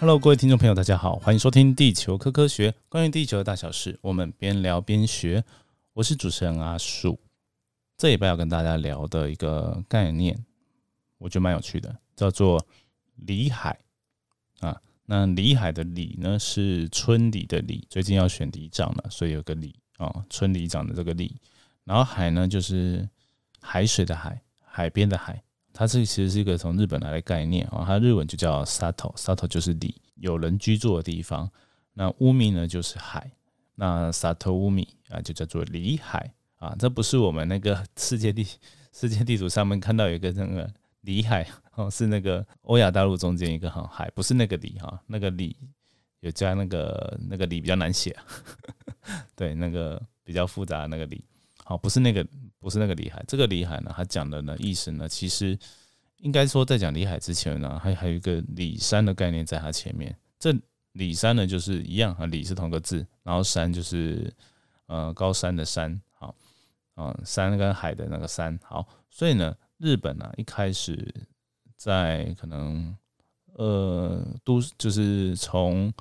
Hello，各位听众朋友，大家好，欢迎收听《地球科科学》，关于地球的大小事，我们边聊边学。我是主持人阿树。这一拜要跟大家聊的一个概念，我觉得蛮有趣的，叫做里海啊。那里海的里呢，是村里的里，最近要选里长了，所以有个里啊，村里长的这个里。然后海呢，就是海水的海，海边的海。它这其实是一个从日本来的概念啊，它日文就叫 sato，sato 就是里，有人居住的地方。那乌米呢就是海，那 sato 乌米啊就叫做里海啊。这不是我们那个世界地 世界地图上面看到有一个那个里海哦，是那个欧亚大陆中间一个哈海，不是那个里哈，那个里有加那个那个里比较难写，对，那个比较复杂那个里，好，不是那个。不是那个里海，这个里海呢，它讲的呢意思呢，其实应该说在讲里海之前呢，还还有一个里山的概念在它前面。这里山呢，就是一样啊，里是同个字，然后山就是呃高山的山，好，啊山跟海的那个山，好，所以呢，日本呢一开始在可能呃都就是从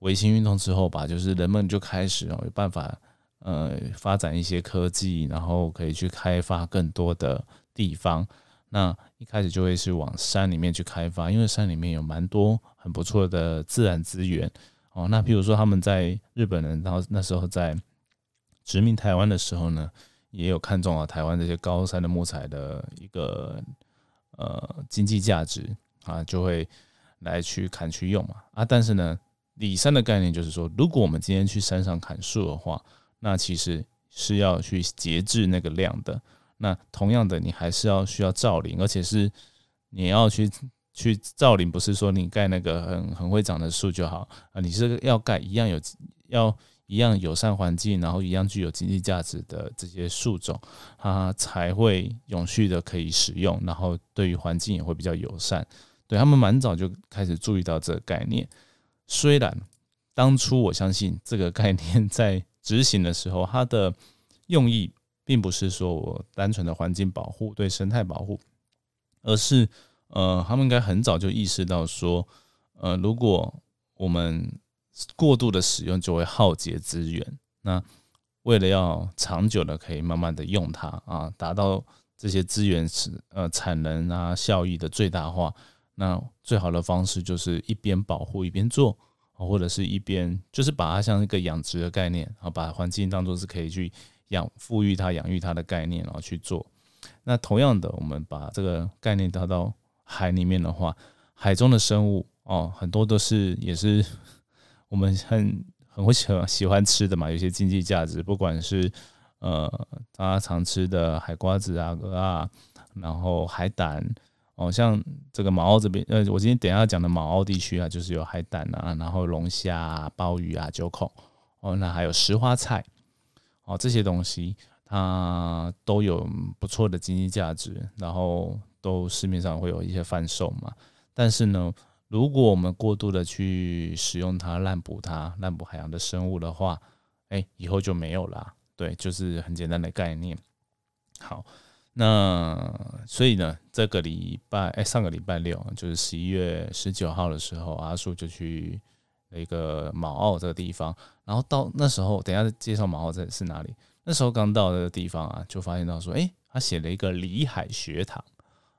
维新运动之后吧，就是人们就开始哦有办法。呃，发展一些科技，然后可以去开发更多的地方。那一开始就会是往山里面去开发，因为山里面有蛮多很不错的自然资源哦。那比如说他们在日本人，然后那时候在殖民台湾的时候呢，也有看中了台湾这些高山的木材的一个呃经济价值啊，就会来去砍去用嘛啊。但是呢，里山的概念就是说，如果我们今天去山上砍树的话，那其实是要去节制那个量的。那同样的，你还是要需要造林，而且是你要去去造林，不是说你盖那个很很会长的树就好啊，你是要盖一样有要一样友善环境，然后一样具有经济价值的这些树种，它才会永续的可以使用，然后对于环境也会比较友善。对他们蛮早就开始注意到这个概念，虽然当初我相信这个概念 在。执行的时候，它的用意并不是说我单纯的环境保护、对生态保护，而是呃，他们应该很早就意识到说，呃，如果我们过度的使用，就会耗竭资源。那为了要长久的可以慢慢的用它啊，达到这些资源是呃产能啊效益的最大化，那最好的方式就是一边保护一边做。或者是一边就是把它像一个养殖的概念，然后把环境当做是可以去养、富裕它、养育它的概念，然后去做。那同样的，我们把这个概念带到海里面的话，海中的生物哦，很多都是也是我们很很会喜喜欢吃的嘛，有些经济价值，不管是呃大家常吃的海瓜子啊、鹅啊，然后海胆。哦，像这个马澳这边，呃，我今天等下讲的马澳地区啊，就是有海胆啊，然后龙虾、鲍鱼啊、九孔，哦，那还有石花菜，哦，这些东西它都有不错的经济价值，然后都市面上会有一些贩售嘛。但是呢，如果我们过度的去使用它、滥捕它、滥捕海洋的生物的话，哎，以后就没有了。对，就是很简单的概念。好。那所以呢，这个礼拜哎，上个礼拜六就是十一月十九号的时候，阿树就去一个马澳这个地方，然后到那时候，等下介绍马澳在是哪里。那时候刚到那个地方啊，就发现到说，哎，他写了一个里海学堂，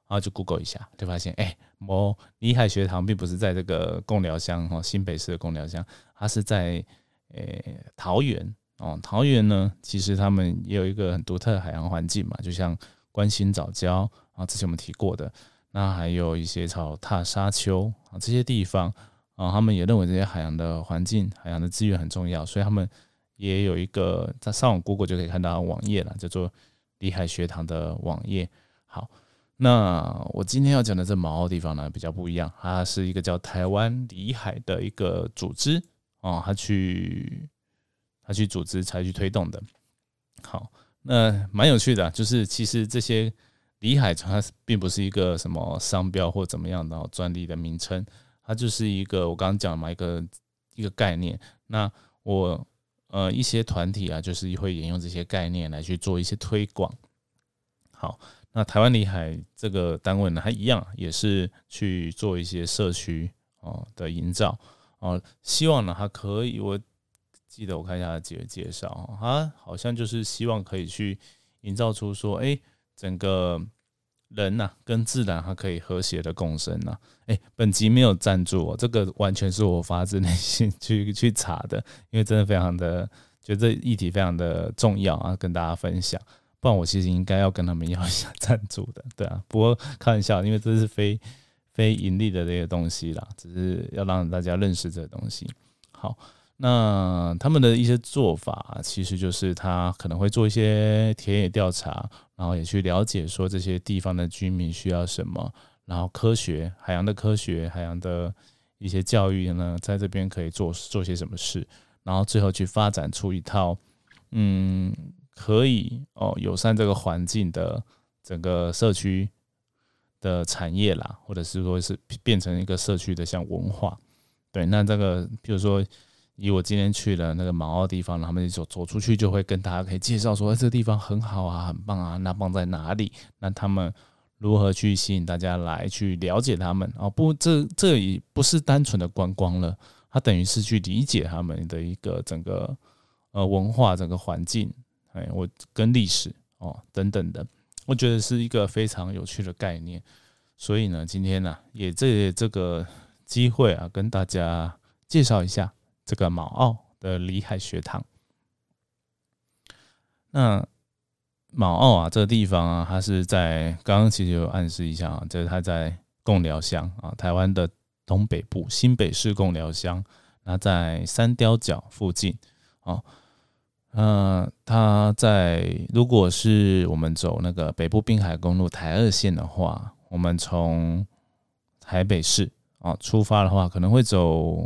然后就 Google 一下，就发现，哎，某里海学堂并不是在这个贡寮乡哈，新北市的贡寮乡，它是在诶桃园哦。桃园呢，其实他们也有一个很独特的海洋环境嘛，就像。关心早教啊，之前我们提过的，那还有一些草踏沙丘啊，这些地方啊，他们也认为这些海洋的环境、海洋的资源很重要，所以他们也有一个在上网 Google 就可以看到网页了，叫做里海学堂的网页。好，那我今天要讲的这毛的地方呢，比较不一样，它是一个叫台湾里海的一个组织哦，他去他去组织才去推动的。好。那蛮有趣的，就是其实这些里海它并不是一个什么商标或怎么样的专利的名称，它就是一个我刚刚讲嘛一个一个概念。那我呃一些团体啊，就是会沿用这些概念来去做一些推广。好，那台湾里海这个单位呢，它一样也是去做一些社区哦的营造哦，希望呢它可以，我记得我看一下几个介绍，它好像就是希望可以去营造出说，哎，整个人呐跟自然它可以和谐的共生呐。哎，本集没有赞助，这个完全是我发自内心去去查的，因为真的非常的觉得这议题非常的重要啊，跟大家分享。不然我其实应该要跟他们要一下赞助的，对啊。不过开玩笑，因为这是非 非盈利的这些东西啦，只是要让大家认识这个东西。好，那他们的一些做法，其实就是他可能会做一些田野调查，然后也去了解说这些地方的居民需要什么。然后科学海洋的科学海洋的一些教育呢，在这边可以做做些什么事，然后最后去发展出一套嗯可以哦友善这个环境的整个社区的产业啦，或者是说是变成一个社区的像文化。对，那这个比如说以我今天去了那个毛澳地方，他们走走出去就会跟大家可以介绍说，哎这个地方很好啊，很棒啊，那棒在哪里？那他们。如何去吸引大家来去了解他们啊？不，这这也不是单纯的观光了，它等于是去理解他们的一个整个呃文化、整个环境，哎，我跟历史哦等等的，我觉得是一个非常有趣的概念。所以呢，今天呢也这这个机会啊，跟大家介绍一下这个毛澳的里海学堂。那。毛澳啊，这个地方啊，它是在刚刚其实有暗示一下啊，就是它在贡寮乡啊，台湾的东北部新北市贡寮乡，那在三雕角附近啊，呃，它在如果是我们走那个北部滨海公路台二线的话，我们从台北市啊出发的话，可能会走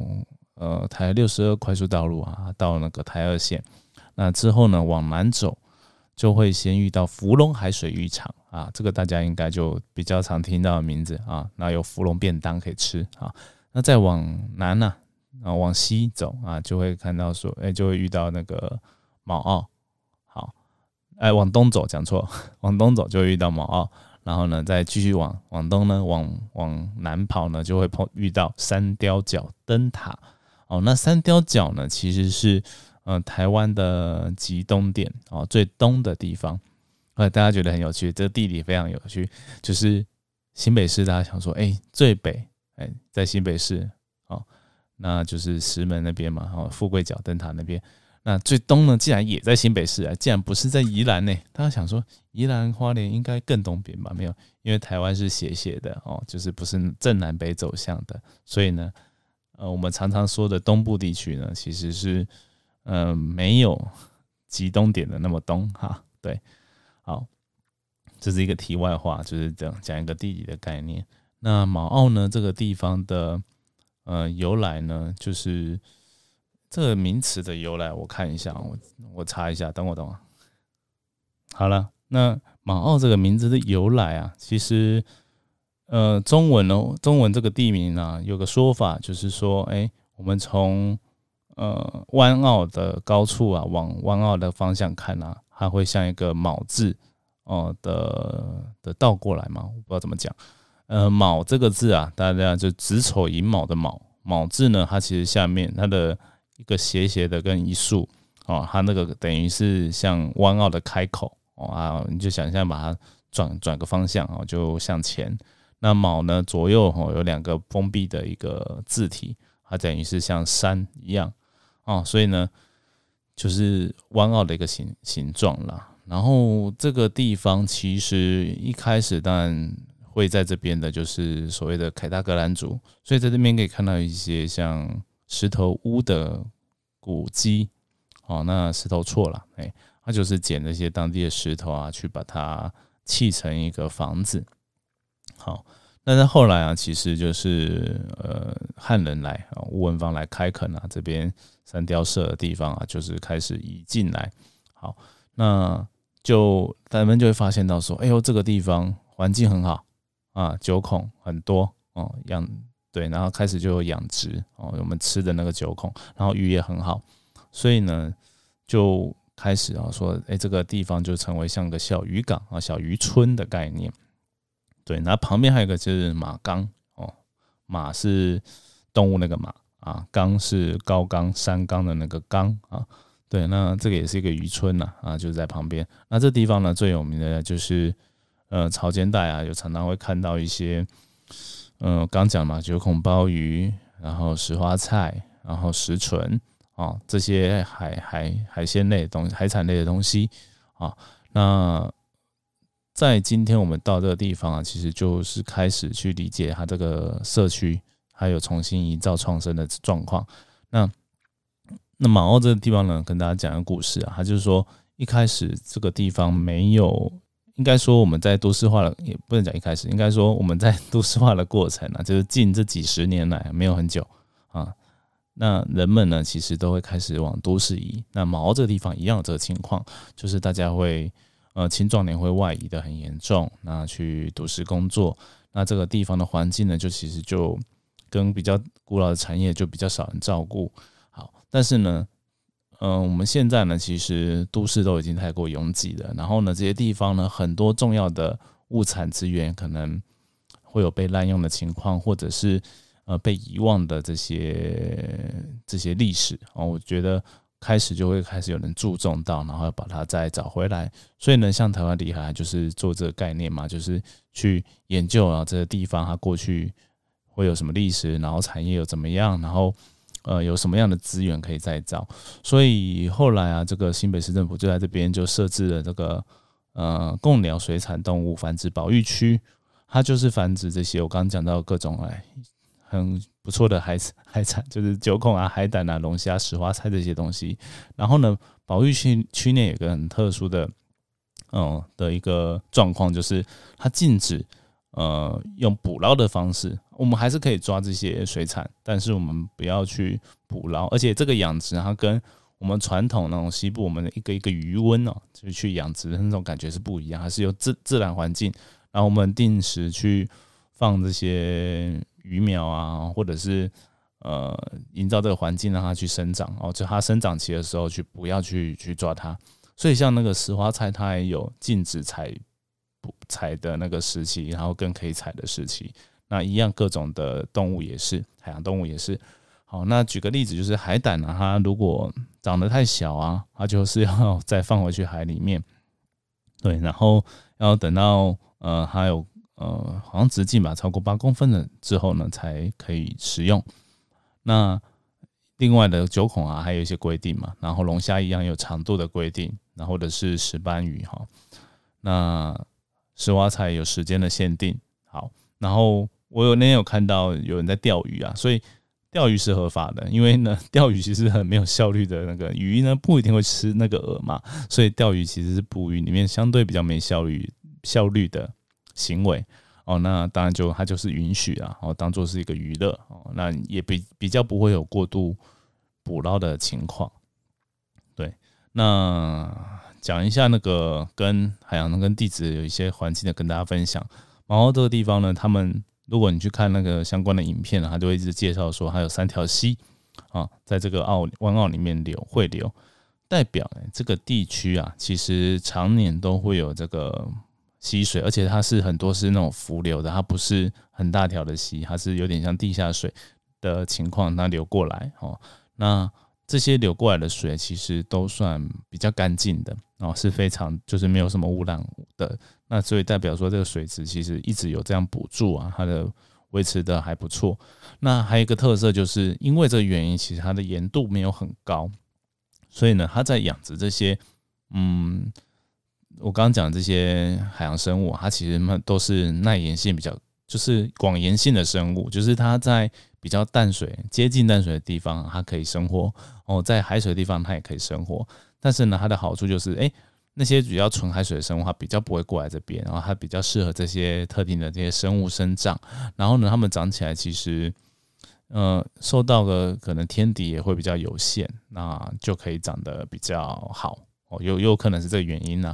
呃台六十二快速道路啊，到那个台二线，那之后呢往南走。就会先遇到芙蓉海水浴场啊，这个大家应该就比较常听到的名字啊。那有芙蓉便当可以吃啊。那再往南呢，啊往西走啊，就会看到说，哎，就会遇到那个毛澳。好，哎，往东走讲错，往东走就会遇到毛澳。然后呢，再继续往往东呢，往往南跑呢，就会碰遇到三雕角灯塔。哦，那三雕角呢，其实是。嗯，台湾的极东点哦，最东的地方，呃，大家觉得很有趣，这个地理非常有趣，就是新北市。大家想说，哎，最北，哎，在新北市，哦，那就是石门那边嘛，哦，富贵角灯塔那边。那最东呢，竟然也在新北市啊，竟然不是在宜兰呢？大家想说，宜兰花莲应该更东边吧？没有，因为台湾是斜斜的哦，就是不是正南北走向的，所以呢，呃，我们常常说的东部地区呢，其实是。嗯，没有极东点的那么东哈，对，好，这是一个题外话，就是这样讲一个地理的概念。那马澳呢，这个地方的呃由来呢，就是这个名词的由来，我看一下，我我查一下，等我等我。好了，那马澳这个名字的由来啊，其实呃中文哦，中文这个地名呢，有个说法就是说，哎，我们从呃，湾澳的高处啊，往湾澳的方向看啊，它会像一个“卯”字哦的的倒过来嘛，我不知道怎么讲。呃，“卯”这个字啊，大家就子丑寅卯的“卯”，“卯”字呢，它其实下面它的一个斜斜的跟一竖哦，它那个等于是像湾澳的开口哦啊，你就想象把它转转个方向哦，就向前。那“卯”呢，左右哦有两个封闭的一个字体，它等于是像山一样。哦，所以呢，就是弯澳的一个形形状啦。然后这个地方其实一开始当然会在这边的，就是所谓的凯达格兰族，所以在这边可以看到一些像石头屋的古迹。哦，那石头错了，哎，他就是捡那些当地的石头啊，去把它砌成一个房子。好。但是后来啊，其实就是呃汉人来啊，吴文芳来开垦啊，这边三雕社的地方啊，就是开始移进来。好，那就咱们就会发现到说，哎呦，这个地方环境很好啊，九孔很多哦，养对，然后开始就有养殖哦，我们吃的那个九孔，然后鱼也很好，所以呢，就开始啊说，哎，这个地方就成为像个小渔港啊、小渔村的概念。对，那旁边还有一个就是马缸哦，马是动物那个马啊，冈是高冈山冈的那个冈啊。对，那这个也是一个渔村呐啊，就是在旁边。那这地方呢最有名的就是呃潮间带啊，有常常会看到一些嗯刚讲嘛九孔鲍鱼，然后石花菜，然后石唇啊这些海海海鲜类东，海产类的东西啊。那在今天我们到这个地方啊，其实就是开始去理解它这个社区还有重新营造创生的状况。那那马澳这个地方呢，跟大家讲个故事啊，它就是说一开始这个地方没有，应该说我们在都市化的也不能讲一开始，应该说我们在都市化的过程啊，就是近这几十年来没有很久啊，那人们呢其实都会开始往都市移。那马澳这个地方一样这个情况，就是大家会。呃，青壮年会外移的很严重，那去都市工作，那这个地方的环境呢，就其实就跟比较古老的产业就比较少人照顾。好，但是呢，嗯，我们现在呢，其实都市都已经太过拥挤了，然后呢，这些地方呢，很多重要的物产资源可能会有被滥用的情况，或者是呃被遗忘的这些这些历史啊，我觉得。开始就会开始有人注重到，然后把它再找回来。所以呢，像台湾厉害，就是做这个概念嘛，就是去研究啊这个地方它过去会有什么历史，然后产业有怎么样，然后呃有什么样的资源可以再造。所以后来啊，这个新北市政府就在这边就设置了这个呃贡鸟水产动物繁殖保育区，它就是繁殖这些我刚刚讲到各种哎。很不错的海海产，就是九孔啊、海胆啊、龙虾、石花菜这些东西。然后呢，保育区区内有个很特殊的，嗯的一个状况，就是它禁止呃用捕捞的方式。我们还是可以抓这些水产，但是我们不要去捕捞。而且这个养殖它跟我们传统那种西部我们的一个一个鱼温哦，就去养殖的那种感觉是不一样，还是有自自然环境，然后我们定时去放这些。鱼苗啊，或者是呃，营造这个环境让它去生长哦，就它生长期的时候去不要去去抓它。所以像那个石花菜，它也有禁止采不采的那个时期，然后更可以采的时期。那一样，各种的动物也是，海洋动物也是。好，那举个例子，就是海胆啊，它如果长得太小啊，它就是要 再放回去海里面。对，然后要等到呃，还有。呃，好像直径吧，超过八公分的之后呢，才可以食用。那另外的九孔啊，还有一些规定嘛。然后龙虾一样有长度的规定，然后或者是石斑鱼哈。那石花菜有时间的限定。好，然后我有那天有看到有人在钓鱼啊，所以钓鱼是合法的，因为呢，钓鱼其实很没有效率的那个鱼呢，不一定会吃那个饵嘛，所以钓鱼其实是捕鱼里面相对比较没效率效率的。行为哦，那当然就它就是允许啊，哦，当做是一个娱乐哦，那也比比较不会有过度捕捞的情况。对，那讲一下那个跟海洋跟地质有一些环境的跟大家分享。毛澳这个地方呢，他们如果你去看那个相关的影片，他就会一直介绍说，还有三条溪啊，在这个澳湾澳里面流汇流，代表这个地区啊，其实常年都会有这个。溪水，而且它是很多是那种浮流的，它不是很大条的溪，它是有点像地下水的情况，它流过来哦。那这些流过来的水其实都算比较干净的哦，是非常就是没有什么污染的。那所以代表说这个水质其实一直有这样补助啊，它的维持的还不错。那还有一个特色就是因为这原因，其实它的盐度没有很高，所以呢，它在养殖这些嗯。我刚刚讲这些海洋生物，它其实们都是耐盐性比较，就是广盐性的生物，就是它在比较淡水、接近淡水的地方，它可以生活；哦，在海水的地方，它也可以生活。但是呢，它的好处就是，哎，那些比较纯海水的生物，它比较不会过来这边，然后它比较适合这些特定的这些生物生长。然后呢，它们长起来其实，呃，受到的可能天敌也会比较有限，那就可以长得比较好。哦，有有可能是这个原因呢。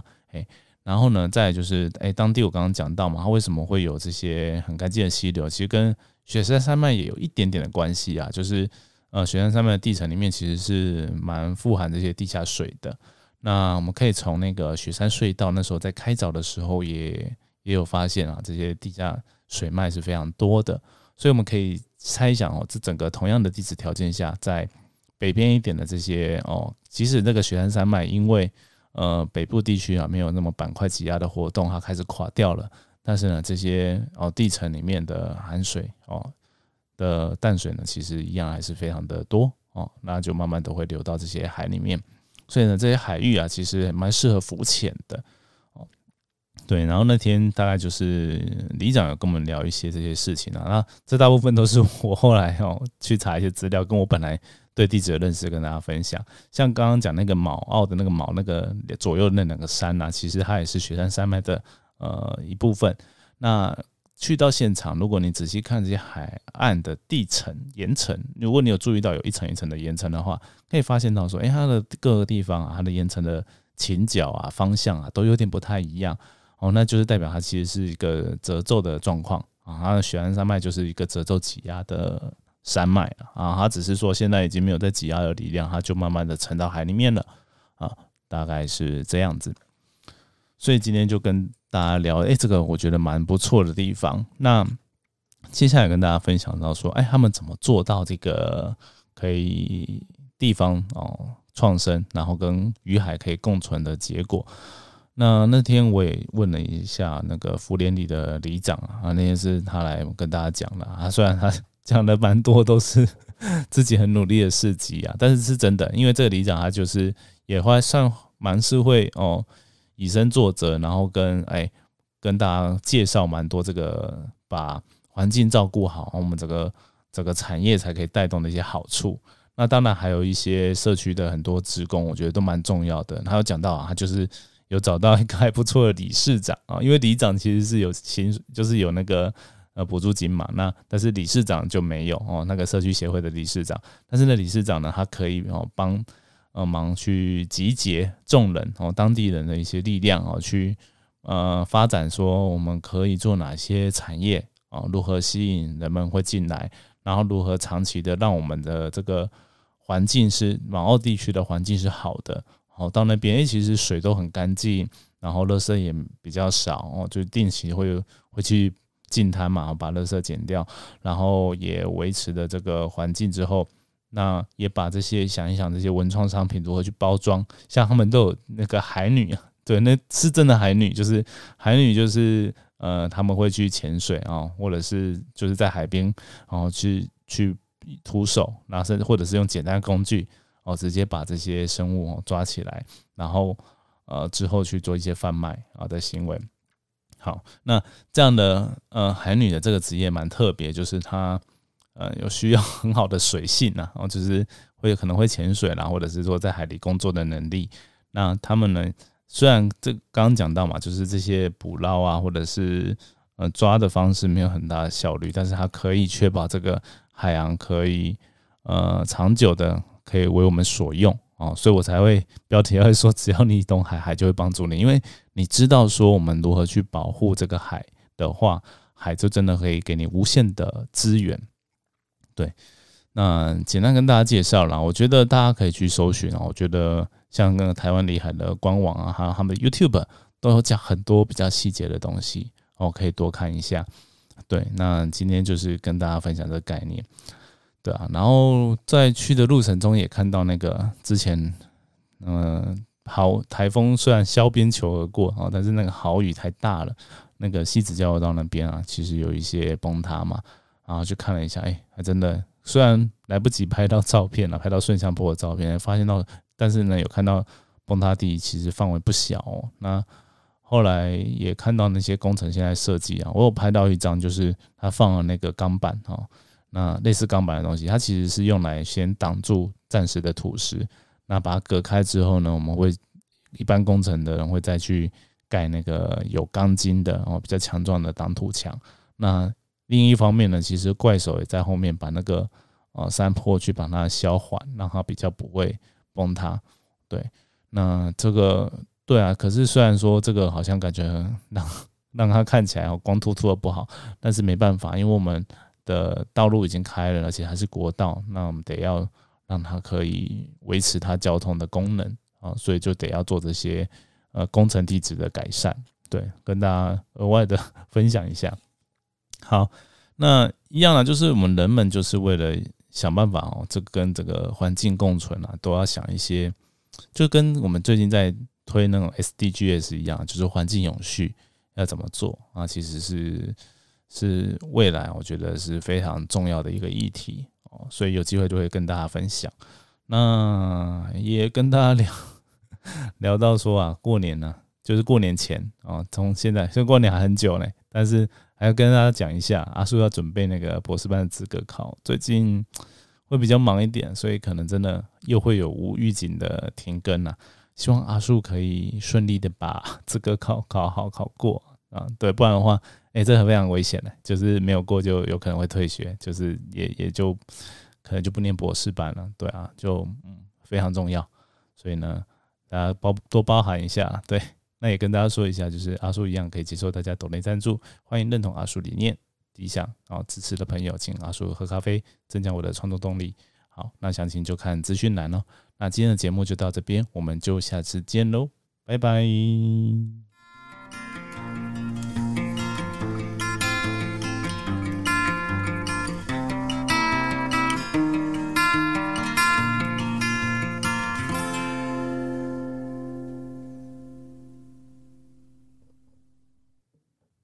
然后呢，再就是，哎，当地我刚刚讲到嘛，它为什么会有这些很干净的溪流？其实跟雪山山脉也有一点点的关系啊。就是，呃，雪山山脉的地层里面其实是蛮富含这些地下水的。那我们可以从那个雪山隧道那时候在开凿的时候，也也有发现啊，这些地下水脉是非常多的。所以我们可以猜想哦，这整个同样的地质条件下，在北边一点的这些哦，即使那个雪山山脉因为呃北部地区啊没有那么板块挤压的活动，它开始垮掉了，但是呢，这些哦地层里面的含水哦的淡水呢，其实一样还是非常的多哦，那就慢慢都会流到这些海里面，所以呢，这些海域啊，其实蛮适合浮潜的哦。对，然后那天大概就是里长有跟我们聊一些这些事情啊，那这大部分都是我后来哦去查一些资料，跟我本来对地质的认识跟大家分享。像刚刚讲那个卯澳的那个卯那个左右那两个山呐，其实它也是雪山山脉的呃一部分。那去到现场，如果你仔细看这些海岸的地层岩层，如果你有注意到有一层一层的岩层的话，可以发现到说，哎，它的各个地方啊，它的岩层的倾角啊、方向啊，都有点不太一样。哦，那就是代表它其实是一个褶皱的状况啊，它的雪山山脉就是一个褶皱挤压的山脉啊，它只是说现在已经没有在挤压的力量，它就慢慢的沉到海里面了啊，大概是这样子。所以今天就跟大家聊，哎，这个我觉得蛮不错的地方。那接下来跟大家分享到说，哎，他们怎么做到这个可以地方哦创生，然后跟鱼海可以共存的结果。那那天我也问了一下那个福联里的里长啊，那天是他来跟大家讲的啊，虽然他讲的蛮多都是 自己很努力的事迹啊，但是是真的，因为这个里长他就是也会算蛮是会哦以身作则，然后跟哎跟大家介绍蛮多这个把环境照顾好，我们这个整个产业才可以带动的一些好处。那当然还有一些社区的很多职工，我觉得都蛮重要的。他有讲到啊，他就是。有找到一个还不错的理事长啊，因为里长其实是有薪，就是有那个呃补助金嘛。那但是理事长就没有哦，那个社区协会的理事长。但是那理事长呢，他可以哦帮呃忙去集结众人哦当地人的一些力量哦，去呃发展说我们可以做哪些产业啊，如何吸引人们会进来，然后如何长期的让我们的这个环境是马澳地区的环境是好的。哦，到那边，诶，其实水都很干净，然后垃圾也比较少哦，就定期会会去进滩嘛，把垃圾捡掉，然后也维持的这个环境之后，那也把这些想一想这些文创商品如何去包装，像他们都有那个海女啊，对，那是真的海女，就是海女就是呃他们会去潜水啊，或者是就是在海边然后去去徒手，然后甚至或者是用简单工具。哦，直接把这些生物抓起来，然后呃之后去做一些贩卖啊的行为。好，那这样的呃海女的这个职业蛮特别，就是她呃有需要 很好的水性啊，然后就是会可能会潜水啦，或者是说在海里工作的能力。那他们呢，虽然这刚刚讲到嘛，就是这些捕捞啊，或者是呃抓的方式没有很大的效率，但是它可以确保这个海洋可以呃长久的。可以为我们所用哦，所以我才会标题会说，只要你懂海，海就会帮助你，因为你知道说我们如何去保护这个海的话，海就真的可以给你无限的资源。对，那简单跟大家介绍了，我觉得大家可以去搜寻啊，我觉得像那个台湾里海的官网啊，还有他们的 YouTube 都有讲很多比较细节的东西哦，可以多看一下。对，那今天就是跟大家分享这个概念。对啊，然后在去的路程中也看到那个之前，嗯，好台风虽然削边球而过啊，但是那个豪雨太大了，那个西子交流道那边啊，其实有一些崩塌嘛，然后去看了一下，哎，还真的，虽然来不及拍到照片了，拍到顺向坡的照片，发现到，但是呢，有看到崩塌地其实范围不小哦。那后来也看到那些工程现在设计啊，我有拍到一张，就是他放了那个钢板哈。那类似钢板的东西，它其实是用来先挡住暂时的土石。那把它隔开之后呢，我们会一般工程的人会再去盖那个有钢筋的哦比较强壮的挡土墙。那另一方面呢，其实怪手也在后面把那个呃山坡去把它消缓，让它比较不会崩塌。对，那这个对啊，可是虽然说这个好像感觉让让它看起来光秃秃的不好，但是没办法，因为我们。的道路已经开了，而且还是国道，那我们得要让它可以维持它交通的功能啊，所以就得要做这些呃工程地质的改善，对，跟大家额外的 分享一下。好，那一样呢，就是我们人们就是为了想办法哦，这跟这个环境共存啊，都要想一些，就跟我们最近在推那种 SDGs 一样，就是环境永续要怎么做啊？其实是是未来我觉得是非常重要的一个议题所以有机会就会跟大家分享。那也跟大家聊 聊到说啊，过年呢，就是过年前啊，从现在，现在过年还很久呢，但是。还要跟大家讲一下，阿叔要准备那个博士班的资格考，最近会比较忙一点，所以可能真的又会有无预警的停更呐。希望阿叔可以顺利的把 资格考考好考过啊，对，不然的话，哎，这很非常危险的，就是没有过就有可能会退学，就是也也就可能就不念博士班了，对啊，就嗯非常重要，所以呢，大家包多包涵一下，对。那也跟大家说一下，就是阿叔一样可以接受大家抖内赞助，欢迎认同阿叔理念、理想，然后支持的朋友，请阿叔喝咖啡，增加我的创作动力。好，那详情就看资讯栏喽。那今天的节目就到这边，我们就下次见喽，拜拜。